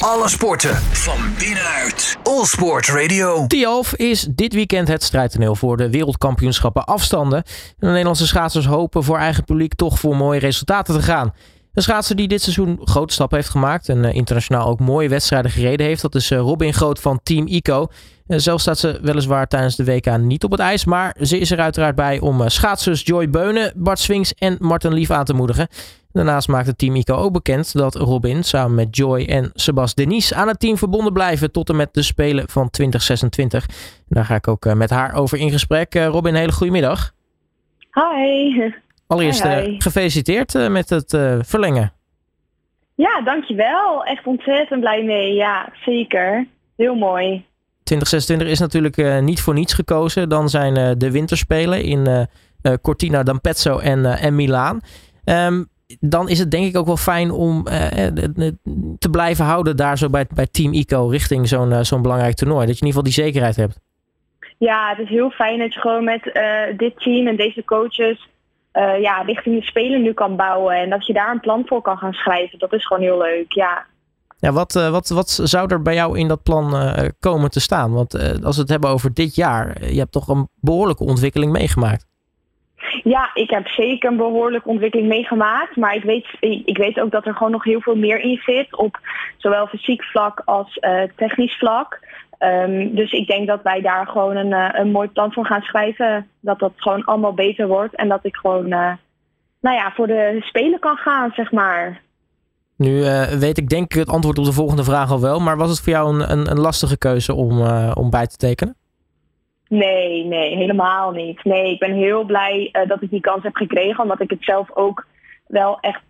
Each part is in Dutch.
Alle sporten van binnenuit. All Sport Radio. Tialf is dit weekend het strijdtoneel voor de wereldkampioenschappen afstanden. De Nederlandse schaatsers hopen voor eigen publiek toch voor mooie resultaten te gaan. Een schaatser die dit seizoen grote stappen heeft gemaakt en eh, internationaal ook mooie wedstrijden gereden heeft, dat is eh, Robin Groot van Team ICO. Eh, zelf staat ze weliswaar tijdens de WK niet op het ijs, maar ze is er uiteraard bij om schaatsers Joy Beunen, Bart Swings en Martin Lief aan te moedigen. Daarnaast maakte Team ICO ook bekend dat Robin samen met Joy en Sebas Denis aan het team verbonden blijven tot en met de Spelen van 2026. daar ga ik ook met haar over in gesprek. Robin, hele goede middag. Hi. Allereerst hi, gefeliciteerd met het verlengen. Ja, dankjewel. Echt ontzettend blij mee. Ja, zeker. Heel mooi. 2026 is natuurlijk niet voor niets gekozen. Dan zijn de winterspelen in Cortina d'Ampezzo en, en Milaan. Um, dan is het denk ik ook wel fijn om te blijven houden daar zo bij, bij Team ICO richting zo'n zo'n belangrijk toernooi. Dat je in ieder geval die zekerheid hebt. Ja, het is heel fijn dat je gewoon met dit team en deze coaches ja, richting de Spelen nu kan bouwen. En dat je daar een plan voor kan gaan schrijven. Dat is gewoon heel leuk, ja. Ja, wat, wat, wat zou er bij jou in dat plan komen te staan? Want als we het hebben over dit jaar, je hebt toch een behoorlijke ontwikkeling meegemaakt. Ja, ik heb zeker een behoorlijke ontwikkeling meegemaakt. Maar ik weet, ik weet ook dat er gewoon nog heel veel meer in zit. Op zowel fysiek vlak als technisch vlak. Um, dus ik denk dat wij daar gewoon een, een mooi plan voor gaan schrijven. Dat dat gewoon allemaal beter wordt. En dat ik gewoon nou ja, voor de spelen kan gaan, zeg maar. Nu weet ik denk ik het antwoord op de volgende vraag al wel. Maar was het voor jou een, een, een lastige keuze om, om bij te tekenen? Nee, nee, helemaal niet. Nee, ik ben heel blij uh, dat ik die kans heb gekregen. Omdat ik het zelf ook wel echt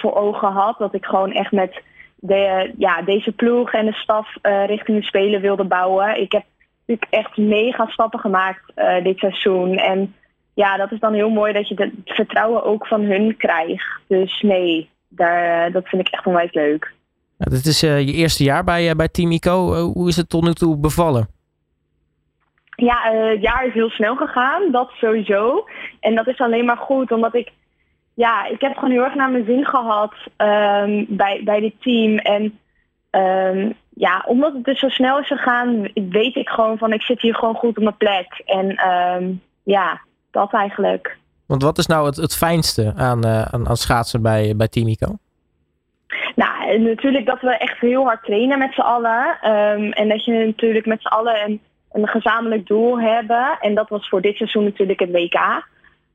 voor ogen had. Dat ik gewoon echt met de, ja, deze ploeg en de staf richting de Spelen wilde bouwen. Ik heb natuurlijk echt mega stappen gemaakt dit seizoen. En ja, dat is dan heel mooi dat je het vertrouwen ook van hun krijgt. Dus nee, daar, dat vind ik echt onwijs leuk. Ja, dit is je eerste jaar bij, bij Team ICO. hoe is het tot nu toe bevallen? Ja, het jaar is heel snel gegaan, dat sowieso. En dat is alleen maar goed, omdat ik, ja, ik heb gewoon heel erg naar mijn zin gehad um, bij, bij dit team. En um, ja, omdat het dus zo snel is gegaan, weet ik gewoon van ik zit hier gewoon goed op mijn plek. En um, ja, dat eigenlijk. Want wat is nou het, het fijnste aan, uh, aan, aan schaatsen bij, bij Team ICO? Nou, natuurlijk dat we echt heel hard trainen met z'n allen. Um, en dat je natuurlijk met z'n allen een een gezamenlijk doel hebben. En dat was voor dit seizoen natuurlijk het WK.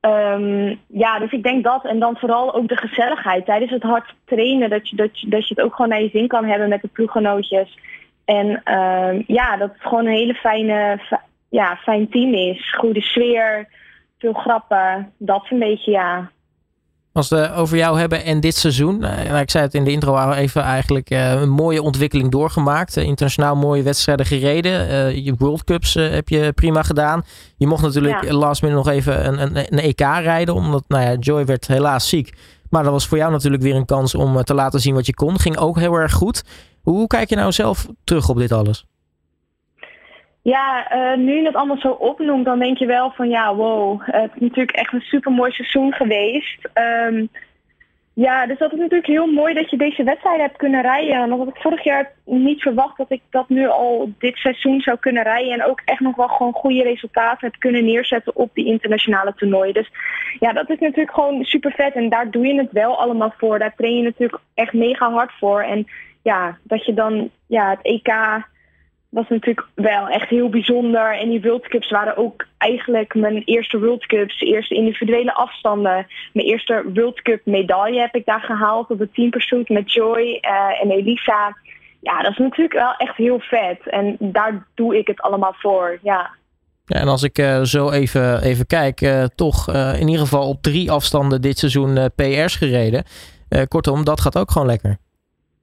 Um, ja, dus ik denk dat. En dan vooral ook de gezelligheid. Tijdens het hard trainen, dat je, dat, dat je het ook gewoon naar je zin kan hebben met de ploeggenootjes. En um, ja, dat het gewoon een hele fijne, ja, fijn team is. Goede sfeer, veel grappen. Dat een beetje, ja. Als we over jou hebben en dit seizoen. Uh, ik zei het in de intro al even eigenlijk. Uh, een mooie ontwikkeling doorgemaakt. Uh, internationaal mooie wedstrijden gereden. je World Cups heb je prima gedaan. Je mocht natuurlijk ja. last minute nog even een, een, een, EK rijden. Omdat nou ja, Joy werd helaas ziek. Maar dat was voor jou natuurlijk weer een kans om te laten zien wat je kon. Ging ook heel erg goed. Hoe kijk je nou zelf terug op dit alles? Ja, uh, nu je het allemaal zo opnoemt, dan denk je wel van ja, wow, het is natuurlijk echt een super mooi seizoen geweest. Um, ja, dus dat is natuurlijk heel mooi dat je deze wedstrijd hebt kunnen rijden. Want had ik vorig jaar niet verwacht dat ik dat nu al dit seizoen zou kunnen rijden. En ook echt nog wel gewoon goede resultaten heb kunnen neerzetten op die internationale toernooien. Dus ja, dat is natuurlijk gewoon super vet. En daar doe je het wel allemaal voor. Daar train je natuurlijk echt mega hard voor. En ja, dat je dan ja, het EK was natuurlijk wel echt heel bijzonder. En die World Cups waren ook eigenlijk mijn eerste World Cups, eerste individuele afstanden. Mijn eerste World Cup medaille heb ik daar gehaald op de team pursuit met Joy uh, en Elisa. Ja, dat is natuurlijk wel echt heel vet. En daar doe ik het allemaal voor, ja. Ja, en als ik uh, zo even, even kijk, uh, toch in ieder geval op drie afstanden dit seizoen PR's gereden. kortom, dat gaat ook gewoon lekker.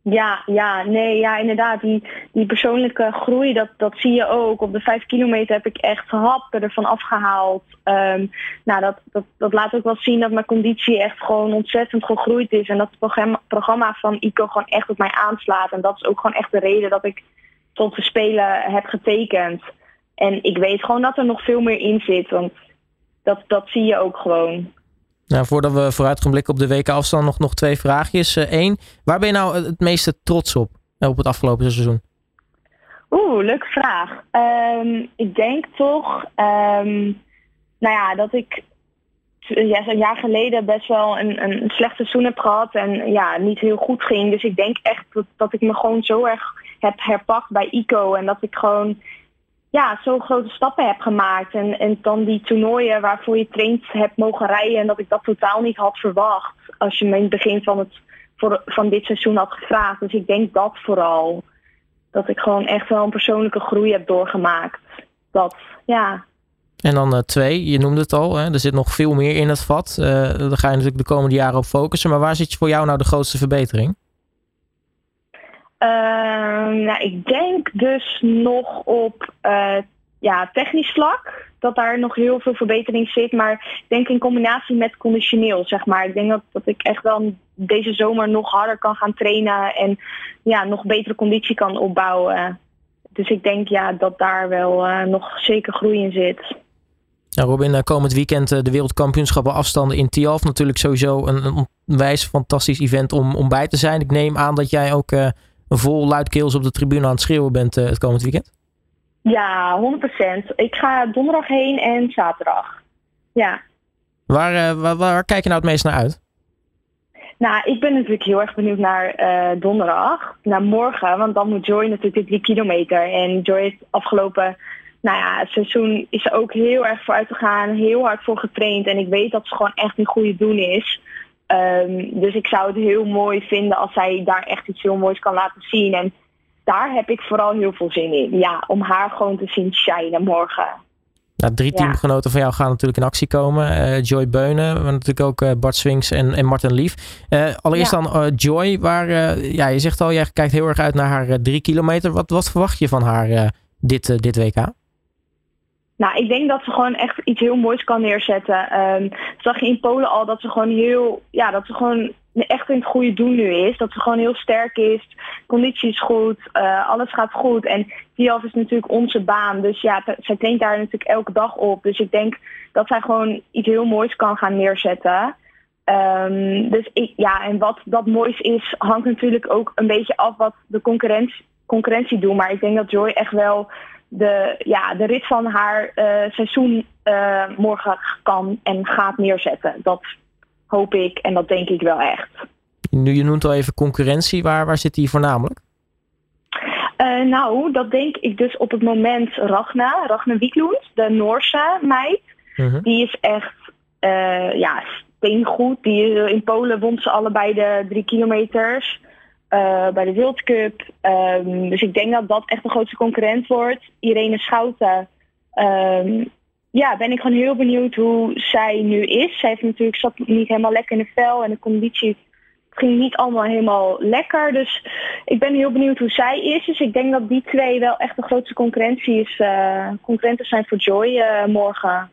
Ja, ja, nee, ja, inderdaad. Die, die persoonlijke groei, dat, dat zie je ook. Op de vijf kilometer heb ik echt happen ervan afgehaald. Um, nou, dat, dat, dat laat ook wel zien dat mijn conditie echt gewoon ontzettend gegroeid is. En dat het programma, programma van ICO gewoon echt op mij aanslaat. En dat is ook gewoon echt de reden dat ik tot de Spelen heb getekend. En ik weet gewoon dat er nog veel meer in zit. Want dat, dat zie je ook gewoon. Nou, voordat we vooruit gaan blikken op de WK afstand, nog, nog twee vraagjes. Eén, eh, waar ben je nou het meeste trots op op het afgelopen seizoen? Oeh, leuke vraag. Ehm, ik denk toch, ehm, nou ja, dat ik ja, een jaar geleden best wel een, een slecht seizoen heb gehad en ja, niet heel goed ging. Dus ik denk echt dat, dat ik me gewoon zo erg heb herpakt bij ICO en dat ik gewoon ja, zo grote stappen heb gemaakt. En, en dan die toernooien waarvoor je traint hebt mogen rijden en dat ik dat totaal niet had verwacht als je me in het begin van, het, voor, van dit seizoen had gevraagd. Dus ik denk dat vooral. Dat ik gewoon echt wel een persoonlijke groei heb doorgemaakt. Dat, ja. En dan uh, twee, je noemde het al, hè? er zit nog veel meer in het vat. Uh, daar ga je natuurlijk de komende jaren op focussen. Maar waar zit voor jou nou de grootste verbetering? Uh, nou, ik denk dus nog op uh, ja, technisch vlak dat daar nog heel veel verbetering zit. Maar ik denk in combinatie met conditioneel, zeg maar. Ik denk dat, dat ik echt wel deze zomer nog harder kan gaan trainen en ja, nog betere conditie kan opbouwen. Dus ik denk ja, dat daar wel uh, nog zeker groei in zit. Ja, Robin, eh, komend weekend eh, de wereldkampioenschappen afstanden in Tialf. Natuurlijk sowieso een, een fantastisch event om, om bij te zijn. Ik neem aan dat jij ook vol luidkeels op de tribune aan het schreeuwen bent het komend weekend. Ja, 100%. Ik ga donderdag heen en zaterdag. Ja. Waar, waar, waar, kijk je nou het meest naar uit? Nou, ik ben natuurlijk heel erg benieuwd naar uh, donderdag, naar morgen. Want dan moet Joy natuurlijk de drie kilometer. En Joy heeft afgelopen nou ja, het seizoen is er ook heel erg vooruit te gaan. Heel hard voor getraind. En ik weet dat ze gewoon echt een goede doen is. Um, dus ik zou het heel mooi vinden als zij daar echt iets heel moois kan laten zien. En daar heb ik vooral heel veel zin in. Ja, om haar gewoon te zien shinen morgen. Nou, drie teamgenoten van jou gaan natuurlijk in actie komen. Uh, Joy Beunen, maar natuurlijk ook uh, Bart Swings en, en Martin Lief. Uh, allereerst ja. dan Joy, waar ja, je zegt al, jij kijkt heel erg uit naar haar drie kilometer. Wat, wat verwacht je van haar dit, dit WK? Nou, ik denk dat ze gewoon echt iets heel moois kan neerzetten. Um, zag je in Polen al dat ze gewoon heel, ja, dat ze gewoon echt in het goede doen nu is. Dat ze gewoon heel sterk is. Conditie is goed. Uh, alles gaat goed. En Tialf is natuurlijk onze baan. Dus ja, zij traint daar natuurlijk elke dag op. Dus ik denk dat zij gewoon iets heel moois kan gaan neerzetten. Um, dus ik, ja, en wat dat moois is, hangt natuurlijk ook een beetje af wat de concurrentie doet. Maar ik denk dat Joy echt wel de, ja, de rit van haar uh, seizoen uh, morgen kan en gaat neerzetten. Dat hoop ik en dat denk ik wel echt. Nu, je noemt al even concurrentie. Waar, waar zit die voornamelijk? Uh, nou, dat denk ik dus op het moment Ragna, Ragna Wieklund, de Noorse meid. -huh. Die is echt ja, steengoed. Die, in Polen won ze allebei de drie kilometers. Uh, bij de World Cup. Um, dus ik denk dat dat echt de grootste concurrent wordt. Irene Schouten. Um, ja, ben ik gewoon heel benieuwd hoe zij nu is. Zij heeft natuurlijk zat niet helemaal lekker in de vel en de conditie ging niet allemaal helemaal lekker. Dus ik ben heel benieuwd hoe zij is. Dus ik denk dat die twee wel echt de grootste concurrentie is, uh, concurrenten zijn voor Joy uh, morgen.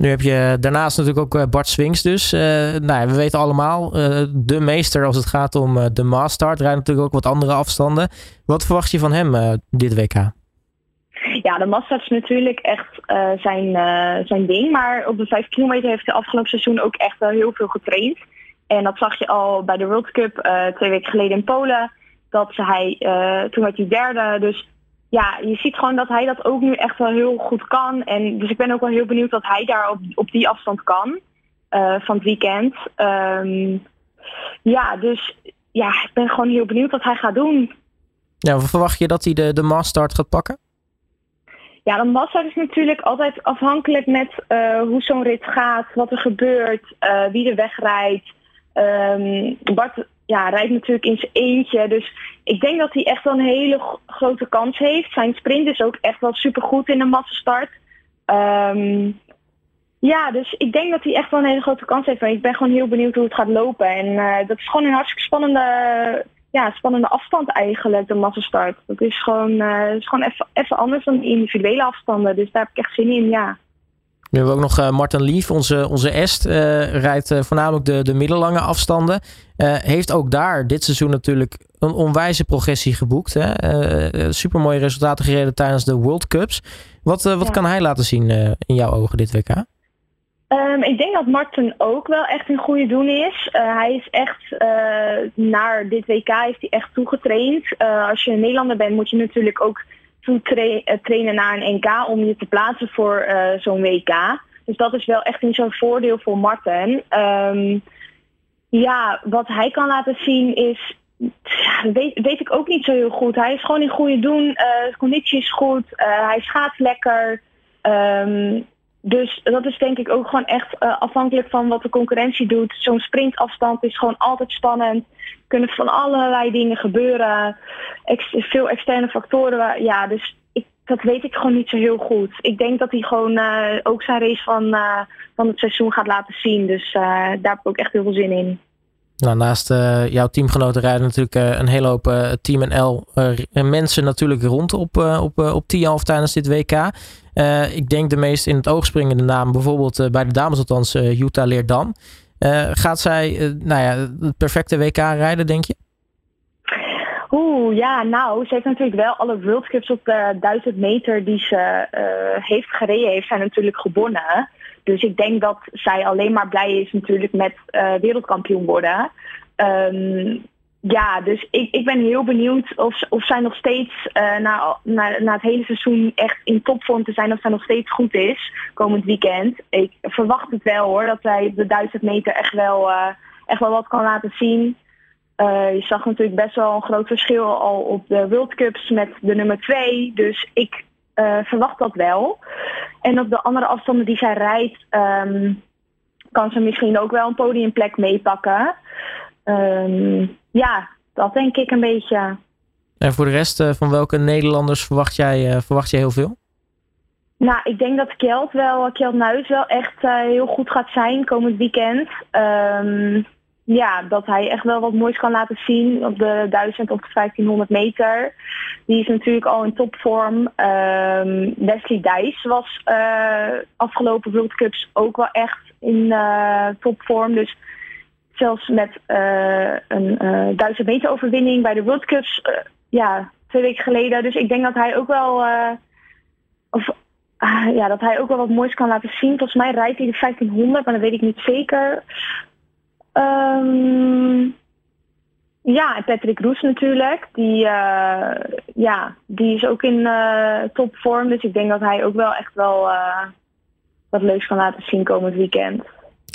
Nu heb je daarnaast natuurlijk ook Bart Swings dus. Uh, nou, we weten allemaal, uh, de meester als het gaat om de Mastart. Rijdt natuurlijk ook wat andere afstanden. Wat verwacht je van hem dit WK? Ja, de Mastart is natuurlijk echt zijn, zijn ding. Maar op de 5 kilometer heeft hij afgelopen seizoen ook echt wel heel veel getraind. En dat zag je al bij de World Cup twee weken geleden in Polen. Dat hij, toen werd hij derde. Dus ja, je ziet gewoon dat hij dat ook nu echt wel heel goed kan. En dus ik ben ook wel heel benieuwd wat hij daar op, op die afstand kan uh, van het weekend. Um, ja, dus ja, ik ben gewoon heel benieuwd wat hij gaat doen. Ja, verwacht je dat hij de, de gaat pakken? Ja, de Mastart is natuurlijk altijd afhankelijk met uh, hoe zo'n rit gaat, wat er gebeurt, uh, wie er wegrijdt. Um, Bart ja, rijdt natuurlijk in zijn eentje. Dus ik denk dat hij echt wel een hele grote kans heeft. Zijn sprint is ook echt wel supergoed in de massastart. Um, ja, dus ik denk dat hij echt wel een hele grote kans heeft. Maar ik ben gewoon heel benieuwd hoe het gaat lopen. En uh, dat is gewoon een hartstikke spannende, ja, spannende afstand eigenlijk, de massastart. Dat is gewoon, uh, is gewoon even, anders dan individuele afstanden. Dus daar heb ik echt zin in, ja. Nu hebben we ook nog uh, Martin Lief, onze, onze Est, uh, rijdt uh, voornamelijk de, de middellange afstanden. heeft ook daar dit seizoen natuurlijk een onwijze progressie geboekt. Super mooie resultaten gereden tijdens de World Cups. Wat, wat ja. kan hij laten zien in jouw ogen dit WK? Um, ik denk dat Martin ook wel echt een goede doen is. Uh, hij is echt uh, naar dit WK heeft hij echt toegetraind. Uh, als je een Nederlander bent, moet je natuurlijk ook toetrainen naar een NK om je te plaatsen voor zo'n WK. Dus dat is wel echt een zo'n voordeel voor Martin. Um, ja, wat hij kan laten zien is. Weet, ik ook niet zo heel goed. Hij is gewoon in goede doen. Zijn conditie is goed. hij schaats lekker. Um, dus dat is denk ik ook gewoon echt uh, afhankelijk van wat de concurrentie doet. Zo'n sprintafstand is gewoon altijd spannend. Er kunnen van allerlei dingen gebeuren. Veel externe factoren. Ja, dus ik, dat weet ik gewoon niet zo heel goed. Ik denk dat hij gewoon uh, ook zijn race van, uh, van het seizoen gaat laten zien. Dus daar heb ik ook echt heel veel zin in. Nou, naast uh, jouw teamgenoten rijden natuurlijk uh, een hele hoop uh, Team NL mensen natuurlijk rond op, op, op tijdens dit WK. ik denk de meest in het oog springende naam, bijvoorbeeld bij de dames althans, Jutta Leerdam. gaat zij nou ja, het perfecte WK rijden, denk je? Oeh, ja, nou, ze heeft natuurlijk wel alle World Cups op de 1000 meter die ze heeft gereden, heeft natuurlijk gewonnen. Dus ik denk dat zij alleen maar blij is natuurlijk met uh, wereldkampioen worden. Um, ja, dus ik, ik ben heel benieuwd of, of zij nog steeds uh, na, na, na het hele seizoen echt in topvorm te zijn, of zij nog steeds goed is komend weekend. Ik verwacht het wel hoor, dat zij de 1000 meter echt wel, uh, echt wel wat kan laten zien. Je zag natuurlijk best wel een groot verschil al op de World Cups met de nummer 2. Dus ik verwacht dat wel. En op de andere afstanden die zij rijdt, um, kan ze misschien ook wel een podiumplek meepakken. Um, ja, dat denk ik een beetje. En voor de rest, uh, van welke Nederlanders verwacht jij, uh, verwacht jij heel veel? Nou, ik denk dat Kjeld wel, Kjeld Nuis wel echt heel goed gaat zijn komend weekend. Um, ja, dat hij echt wel wat moois kan laten zien op de 1000 of de 1500 meter. Die is natuurlijk al in topvorm. Um, Wesley Dijs was uh, afgelopen World Cups ook wel echt in uh, topvorm. Dus zelfs met uh, een 1000 meter overwinning bij de World Cups, ja, twee weken geleden. Dus ik denk dat hij ook wel, of, ja, dat hij ook wel wat moois kan laten zien. Volgens mij rijdt hij de 1500, maar dat weet ik niet zeker. Um, ja, en Patrick Roes natuurlijk. Die, uh, ja, die is ook in uh, topvorm. Dus ik denk dat hij ook wel echt wel uh, wat leuks kan laten zien komend weekend.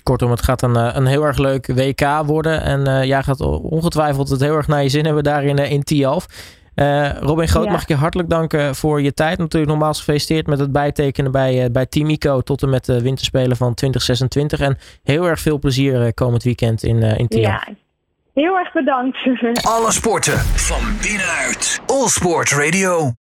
Kortom, het gaat een, een heel erg leuk WK worden. En jij gaat ongetwijfeld het heel erg naar je zin hebben daar in, in. Uh, Robin Groot, ja. mag ik je hartelijk danken voor je tijd. Natuurlijk nogmaals gefeliciteerd met het bijtekenen bij, uh, bij Team Ico tot en met de winterspelen van 2026. En heel erg veel plezier uh, komend weekend in, in. Ja, heel erg bedankt. Alle sporten van binnenuit. All Sport Radio.